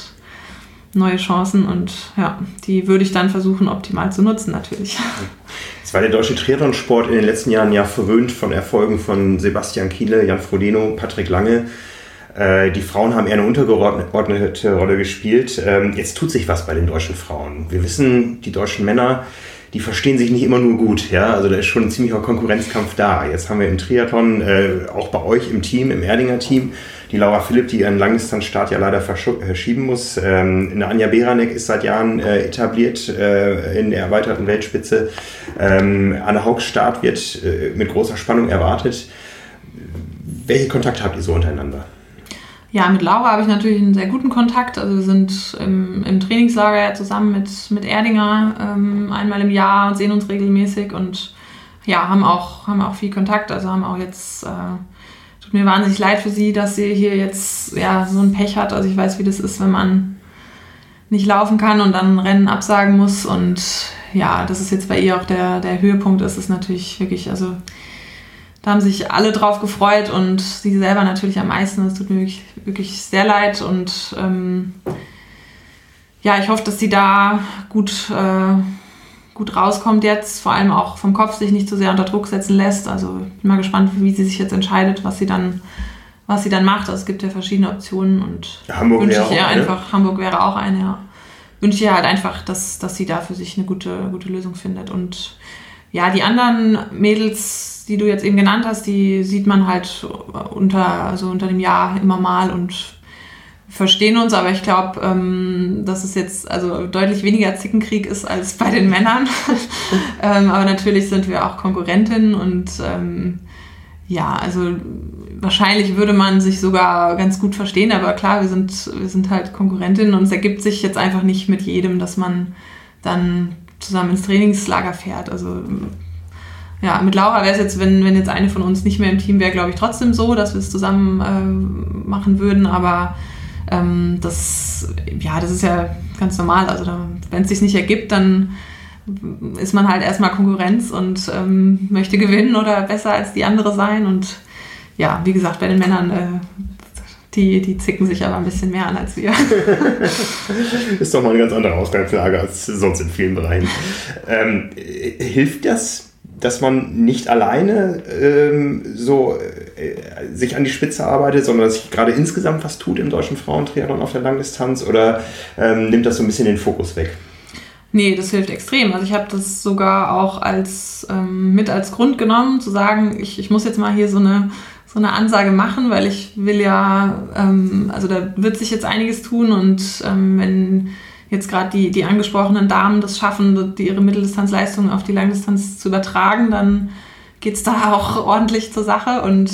neue Chancen und ja, die würde ich dann versuchen optimal zu nutzen natürlich. Es war der deutsche Triathlonsport in den letzten Jahren ja verwöhnt von Erfolgen von Sebastian Kiele, Jan Frodeno, Patrick Lange. Äh, die Frauen haben eher eine untergeordnete Rolle gespielt. Ähm, jetzt tut sich was bei den deutschen Frauen. Wir wissen, die deutschen Männer, die verstehen sich nicht immer nur gut. Ja? Also da ist schon ein ziemlicher Konkurrenzkampf da. Jetzt haben wir im Triathlon, äh, auch bei euch im Team, im Erdinger Team, die Laura Philipp, die ihren Langdistanzstart ja leider verschieben muss. Ähm, eine Anja Beranek ist seit Jahren äh, etabliert äh, in der erweiterten Weltspitze. Ähm, Anne Haugs Start wird äh, mit großer Spannung erwartet. Welche Kontakte habt ihr so untereinander? Ja, mit Laura habe ich natürlich einen sehr guten Kontakt. Also wir sind im, im Trainingslager zusammen mit, mit Erdinger ähm, einmal im Jahr und sehen uns regelmäßig und ja, haben auch, haben auch viel Kontakt. Also haben auch jetzt, äh, tut mir wahnsinnig leid für sie, dass sie hier jetzt ja, so ein Pech hat. Also ich weiß, wie das ist, wenn man nicht laufen kann und dann Rennen absagen muss. Und ja, das ist jetzt bei ihr auch der, der Höhepunkt ist, ist natürlich wirklich, also da haben sich alle drauf gefreut und sie selber natürlich am meisten. Es tut mir wirklich, wirklich sehr leid und ähm, ja, ich hoffe, dass sie da gut, äh, gut rauskommt jetzt, vor allem auch vom Kopf sich nicht zu sehr unter Druck setzen lässt. Also ich bin mal gespannt, wie sie sich jetzt entscheidet, was sie dann, was sie dann macht. Also es gibt ja verschiedene Optionen und ja, Hamburg wünsche ich ihr einfach, Hamburg wäre auch eine, ja. Wünsche ihr halt einfach, dass, dass sie da für sich eine gute, gute Lösung findet. Und ja, die anderen Mädels, die du jetzt eben genannt hast, die sieht man halt unter, also unter dem Jahr immer mal und verstehen uns, aber ich glaube, ähm, dass es jetzt also deutlich weniger Zickenkrieg ist als bei den Männern. ähm, aber natürlich sind wir auch Konkurrentinnen und ähm, ja, also wahrscheinlich würde man sich sogar ganz gut verstehen, aber klar, wir sind, wir sind halt Konkurrentinnen und es ergibt sich jetzt einfach nicht mit jedem, dass man dann zusammen ins Trainingslager fährt. Also ja, mit Laura wäre es jetzt, wenn, wenn jetzt eine von uns nicht mehr im Team wäre, glaube ich, trotzdem so, dass wir es zusammen äh, machen würden. Aber ähm, das, ja, das ist ja ganz normal. Also wenn es sich nicht ergibt, dann ist man halt erstmal Konkurrenz und ähm, möchte gewinnen oder besser als die andere sein. Und ja, wie gesagt, bei den Männern, äh, die, die zicken sich aber ein bisschen mehr an als wir. ist doch mal eine ganz andere Ausgangslage als sonst in vielen Bereichen. Ähm, hilft das dass man nicht alleine ähm, so äh, sich an die Spitze arbeitet, sondern dass sich gerade insgesamt was tut im deutschen Frauentriathlon auf der Langdistanz oder ähm, nimmt das so ein bisschen den Fokus weg? Nee, das hilft extrem. Also ich habe das sogar auch als ähm, mit als Grund genommen, zu sagen, ich, ich muss jetzt mal hier so eine, so eine Ansage machen, weil ich will ja, ähm, also da wird sich jetzt einiges tun und ähm, wenn jetzt gerade die, die angesprochenen Damen das schaffen, die ihre Mitteldistanzleistungen auf die Langdistanz zu übertragen, dann geht es da auch ordentlich zur Sache. Und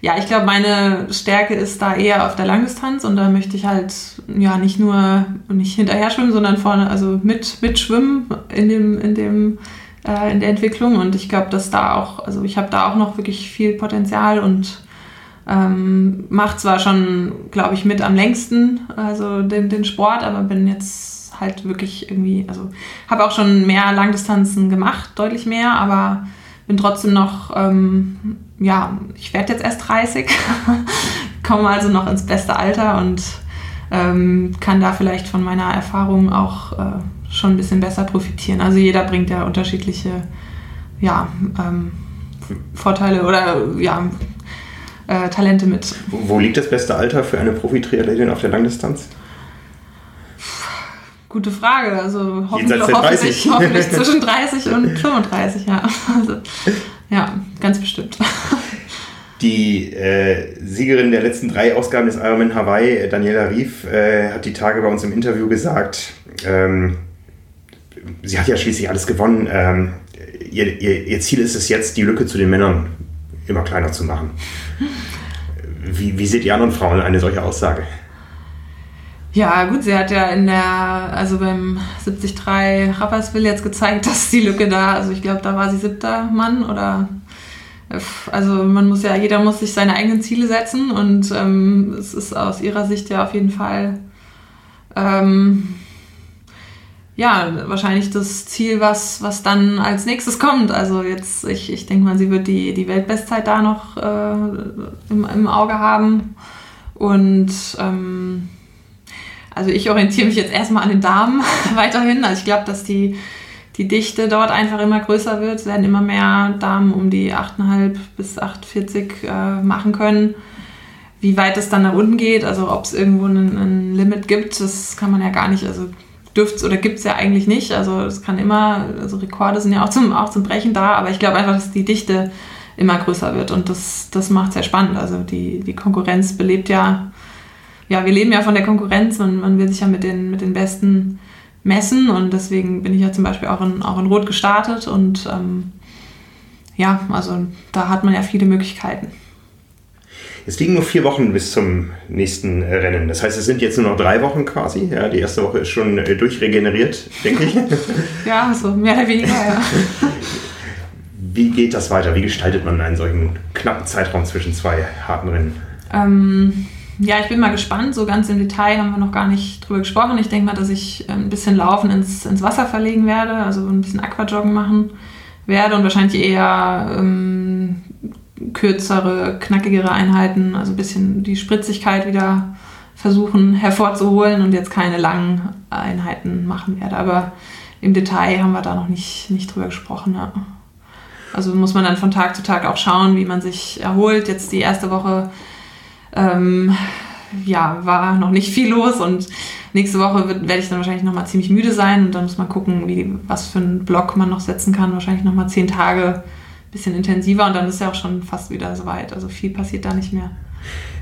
ja, ich glaube, meine Stärke ist da eher auf der Langdistanz und da möchte ich halt ja nicht nur nicht hinterher schwimmen, sondern vorne, also mit, mit schwimmen in dem, in dem äh, in der Entwicklung. Und ich glaube, dass da auch, also ich habe da auch noch wirklich viel Potenzial und ähm, mache zwar schon, glaube ich, mit am längsten, also den, den Sport, aber bin jetzt halt wirklich irgendwie, also habe auch schon mehr Langdistanzen gemacht, deutlich mehr, aber bin trotzdem noch, ähm, ja, ich werde jetzt erst 30, komme also noch ins beste Alter und ähm, kann da vielleicht von meiner Erfahrung auch äh, schon ein bisschen besser profitieren. Also jeder bringt ja unterschiedliche ja, ähm, Vorteile oder ja, äh, Talente mit. Wo liegt das beste Alter für eine Profi-Triathletin auf der Langdistanz? Gute Frage. Also hoffentlich, hoffentlich, hoffentlich zwischen 30 und 35, ja. Also, ja, ganz bestimmt. Die äh, Siegerin der letzten drei Ausgaben des Ironman Hawaii, Daniela Rief, äh, hat die Tage bei uns im Interview gesagt, ähm, sie hat ja schließlich alles gewonnen. Ähm, ihr, ihr, ihr Ziel ist es jetzt, die Lücke zu den Männern immer kleiner zu machen. Wie, wie seht ihr anderen Frauen eine solche Aussage? Ja, gut, sie hat ja in der, also beim 73 Rapperswil jetzt gezeigt, dass die Lücke da, also ich glaube, da war sie siebter Mann oder also man muss ja, jeder muss sich seine eigenen Ziele setzen und ähm, es ist aus ihrer Sicht ja auf jeden Fall ähm, ja, wahrscheinlich das Ziel, was, was dann als nächstes kommt. Also jetzt, ich, ich denke mal, sie wird die, die Weltbestzeit da noch äh, im, im Auge haben. Und ähm, also ich orientiere mich jetzt erstmal an den Damen weiterhin. Also ich glaube, dass die, die Dichte dort einfach immer größer wird. Es werden immer mehr Damen um die 8,5 bis 8,40 äh, machen können. Wie weit es dann nach unten geht, also ob es irgendwo ein, ein Limit gibt, das kann man ja gar nicht, also dürft oder gibt es ja eigentlich nicht. Also es kann immer, also Rekorde sind ja auch zum, auch zum Brechen da, aber ich glaube einfach, dass die Dichte immer größer wird und das, das macht es sehr spannend. Also die, die Konkurrenz belebt ja, ja, wir leben ja von der Konkurrenz und man will sich ja mit den, mit den Besten messen und deswegen bin ich ja zum Beispiel auch in, auch in Rot gestartet und ähm, ja, also da hat man ja viele Möglichkeiten. Es liegen nur vier Wochen bis zum nächsten Rennen. Das heißt, es sind jetzt nur noch drei Wochen quasi. Ja, die erste Woche ist schon äh, durchregeneriert, denke ich. ja, so mehr oder weniger, ja. Wie geht das weiter? Wie gestaltet man einen solchen knappen Zeitraum zwischen zwei harten Rennen? Ähm, ja, ich bin mal gespannt. So ganz im Detail haben wir noch gar nicht drüber gesprochen. Ich denke mal, dass ich ein bisschen Laufen ins, ins Wasser verlegen werde, also ein bisschen Aquajoggen machen werde und wahrscheinlich eher ähm, kürzere, knackigere Einheiten, also ein bisschen die Spritzigkeit wieder versuchen hervorzuholen und jetzt keine langen Einheiten machen werde. Aber im Detail haben wir da noch nicht, nicht drüber gesprochen. Ja. Also muss man dann von Tag zu Tag auch schauen, wie man sich erholt. Jetzt die erste Woche ähm, ja, war noch nicht viel los und nächste Woche wird, werde ich dann wahrscheinlich nochmal ziemlich müde sein und dann muss man gucken, wie, was für einen Block man noch setzen kann. Wahrscheinlich nochmal zehn Tage bisschen intensiver und dann ist ja auch schon fast wieder soweit. Also viel passiert da nicht mehr.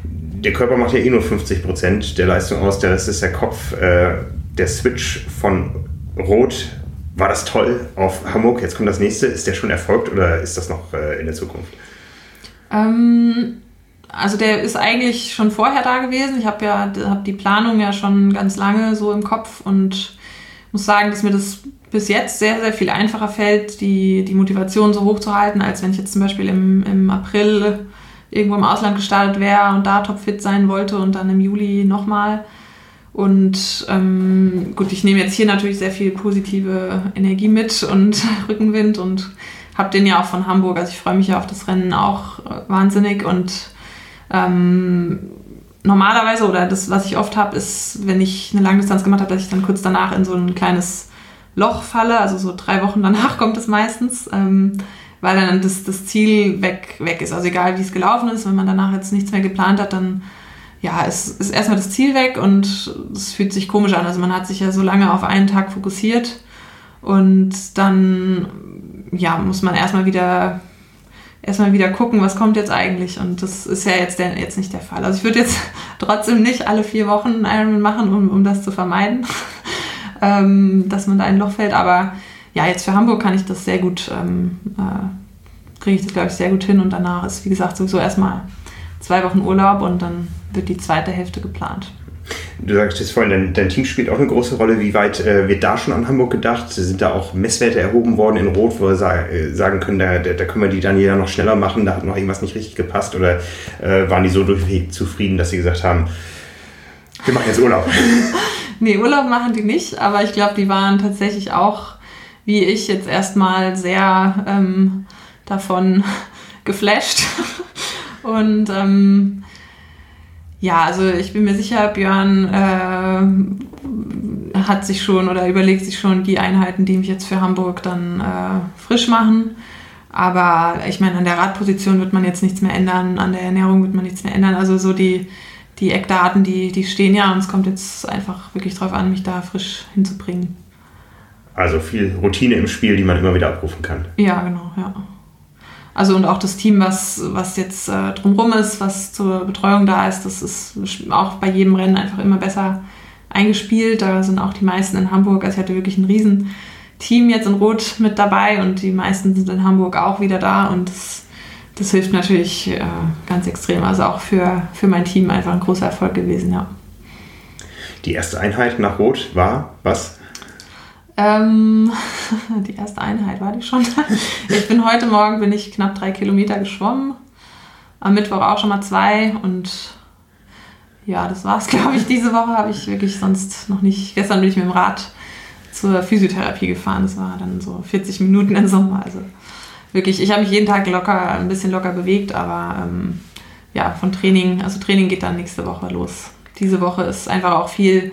Der Körper macht ja eh nur 50 Prozent der Leistung aus, der Rest ist der Kopf. Äh, der Switch von Rot, war das toll auf Hamburg? Jetzt kommt das nächste. Ist der schon erfolgt oder ist das noch äh, in der Zukunft? Ähm, also der ist eigentlich schon vorher da gewesen. Ich habe ja hab die Planung ja schon ganz lange so im Kopf und muss sagen, dass mir das bis jetzt sehr, sehr viel einfacher fällt, die, die Motivation so hoch zu halten, als wenn ich jetzt zum Beispiel im, im April irgendwo im Ausland gestartet wäre und da topfit sein wollte und dann im Juli nochmal. Und ähm, gut, ich nehme jetzt hier natürlich sehr viel positive Energie mit und Rückenwind und habe den ja auch von Hamburg. Also ich freue mich ja auf das Rennen auch äh, wahnsinnig und ähm, normalerweise oder das, was ich oft habe, ist, wenn ich eine Langdistanz gemacht habe, dass ich dann kurz danach in so ein kleines Loch falle, also so drei Wochen danach kommt es meistens, ähm, weil dann das, das Ziel weg, weg ist. Also egal wie es gelaufen ist, wenn man danach jetzt nichts mehr geplant hat, dann ja, ist, ist erstmal das Ziel weg und es fühlt sich komisch an. Also man hat sich ja so lange auf einen Tag fokussiert und dann ja, muss man erstmal wieder erstmal wieder gucken, was kommt jetzt eigentlich. Und das ist ja jetzt, der, jetzt nicht der Fall. Also ich würde jetzt trotzdem nicht alle vier Wochen einen Ironman machen, um, um das zu vermeiden, ähm, dass man da in ein Loch fällt. Aber ja, jetzt für Hamburg kann ich das sehr gut, ähm, äh, kriege ich das, glaube ich, sehr gut hin. Und danach ist, wie gesagt, sowieso erstmal zwei Wochen Urlaub und dann wird die zweite Hälfte geplant. Du sagst jetzt vorhin, dein, dein, Team spielt auch eine große Rolle. Wie weit äh, wird da schon an Hamburg gedacht? Sind da auch Messwerte erhoben worden in Rot, wo wir sa äh, sagen können, da, da, können wir die dann jeder noch schneller machen, da hat noch irgendwas nicht richtig gepasst? Oder äh, waren die so durchweg zufrieden, dass sie gesagt haben, wir machen jetzt Urlaub? nee, Urlaub machen die nicht, aber ich glaube, die waren tatsächlich auch, wie ich, jetzt erstmal sehr ähm, davon geflasht. Und ähm, ja, also ich bin mir sicher, Björn äh, hat sich schon oder überlegt sich schon die Einheiten, die mich jetzt für Hamburg dann äh, frisch machen. Aber ich meine, an der Radposition wird man jetzt nichts mehr ändern, an der Ernährung wird man nichts mehr ändern. Also so die, die Eckdaten, die, die stehen ja und es kommt jetzt einfach wirklich darauf an, mich da frisch hinzubringen. Also viel Routine im Spiel, die man immer wieder abrufen kann. Ja, genau, ja. Also und auch das Team, was, was jetzt äh, drumherum ist, was zur Betreuung da ist, das ist auch bei jedem Rennen einfach immer besser eingespielt. Da sind auch die meisten in Hamburg. Also ich hatte wirklich ein riesen Team jetzt in Rot mit dabei und die meisten sind in Hamburg auch wieder da und das, das hilft natürlich äh, ganz extrem. Also auch für, für mein Team einfach ein großer Erfolg gewesen, ja. Die erste Einheit nach Rot war was? Ähm, die erste Einheit war die schon. ich bin heute Morgen bin ich knapp drei Kilometer geschwommen. Am Mittwoch auch schon mal zwei und ja, das war's, glaube ich. Diese Woche habe ich wirklich sonst noch nicht. Gestern bin ich mit dem Rad zur Physiotherapie gefahren. Das war dann so 40 Minuten im Sommer. Also wirklich, ich habe mich jeden Tag locker, ein bisschen locker bewegt, aber ähm, ja, von Training, also Training geht dann nächste Woche los. Diese Woche ist einfach auch viel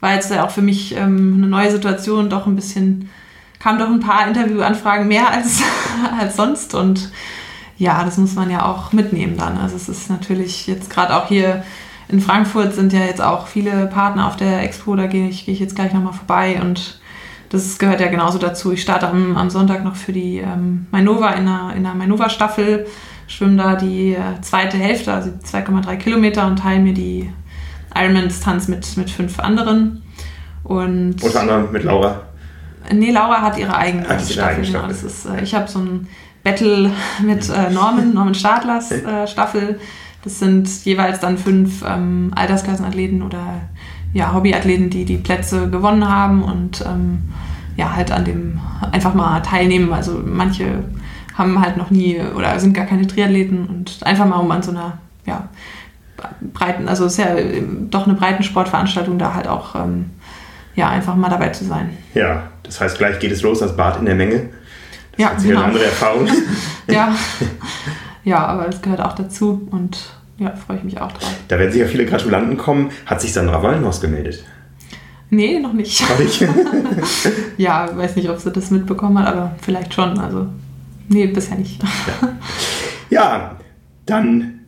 war jetzt ja auch für mich ähm, eine neue Situation, doch ein bisschen, kam doch ein paar Interviewanfragen mehr als, als sonst und ja, das muss man ja auch mitnehmen dann. Also es ist natürlich jetzt gerade auch hier in Frankfurt sind ja jetzt auch viele Partner auf der Expo, da gehe ich, geh ich jetzt gleich nochmal vorbei und das gehört ja genauso dazu. Ich starte am, am Sonntag noch für die ähm, Mainova in einer, in einer Mainova-Staffel, schwimme da die äh, zweite Hälfte, also 2,3 Kilometer und teile mir die Ironman-Distanz mit, mit fünf anderen. Und Unter anderem mit Laura. Nee, Laura hat ihre eigene Hat ihre Staffel. eigene genau. Staffel. Das ist, äh, ich habe so ein Battle mit äh, Norman, Norman Stadlers äh, Staffel. Das sind jeweils dann fünf ähm, Altersklassenathleten oder ja, Hobbyathleten, die die Plätze gewonnen haben und ähm, ja, halt an dem einfach mal teilnehmen. Also manche haben halt noch nie oder sind gar keine Triathleten und einfach mal um an so einer ja, breiten, also es ist ja ähm, doch eine Breitensportveranstaltung, da halt auch ähm, ja, einfach mal dabei zu sein. Ja, das heißt, gleich geht es los, das Bad in der Menge. Das Ja, ist genau. eine andere Erfahrung. Ja, ja, aber das gehört auch dazu und ja, freue ich mich auch drauf. Da werden sicher viele Gratulanten kommen. Hat sich Sandra Wallenhaus gemeldet? Nee, noch nicht. Ja, weiß nicht, ob sie das mitbekommen hat, aber vielleicht schon. Also, nee, bisher nicht. ja, dann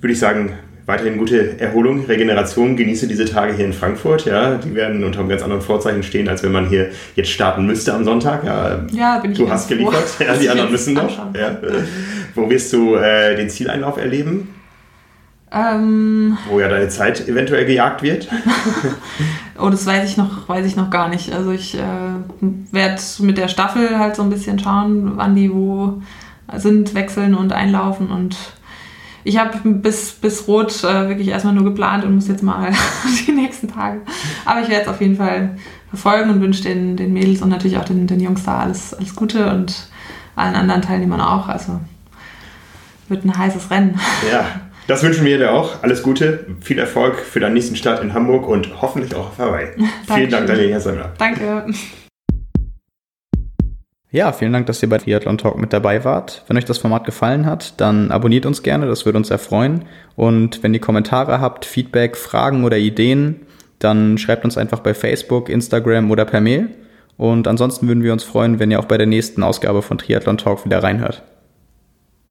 würde ich sagen, weiterhin gute Erholung, Regeneration. Genieße diese Tage hier in Frankfurt. Ja, die werden unter einem ganz anderen Vorzeichen stehen, als wenn man hier jetzt starten müsste am Sonntag. Ja, Ja, bin ich du hast froh, geliefert. Ja, dass die anderen müssen noch. Ja. Wo wirst du äh, den Zieleinlauf erleben? Ähm, Wo ja deine Zeit eventuell gejagt wird? oh, das weiß ich noch, weiß ich noch gar nicht. Also ich äh, werde mit der Staffel halt so ein bisschen schauen, wann die wo sind, wechseln und einlaufen und ich habe bis, bis Rot äh, wirklich erstmal nur geplant und muss jetzt mal die nächsten Tage. Aber ich werde es auf jeden Fall verfolgen und wünsche den, den Mädels und natürlich auch den, den Jungs da alles, alles Gute und allen anderen Teilnehmern auch. Also wird ein heißes Rennen. Ja, das wünschen wir dir auch. Alles Gute, viel Erfolg für deinen nächsten Start in Hamburg und hoffentlich auch auf Hawaii. Vielen Dank, Dankeschön. Daniela Sandra. Danke. Ja, vielen Dank, dass ihr bei Triathlon Talk mit dabei wart. Wenn euch das Format gefallen hat, dann abonniert uns gerne, das würde uns sehr freuen. Und wenn ihr Kommentare habt, Feedback, Fragen oder Ideen, dann schreibt uns einfach bei Facebook, Instagram oder per Mail. Und ansonsten würden wir uns freuen, wenn ihr auch bei der nächsten Ausgabe von Triathlon Talk wieder reinhört.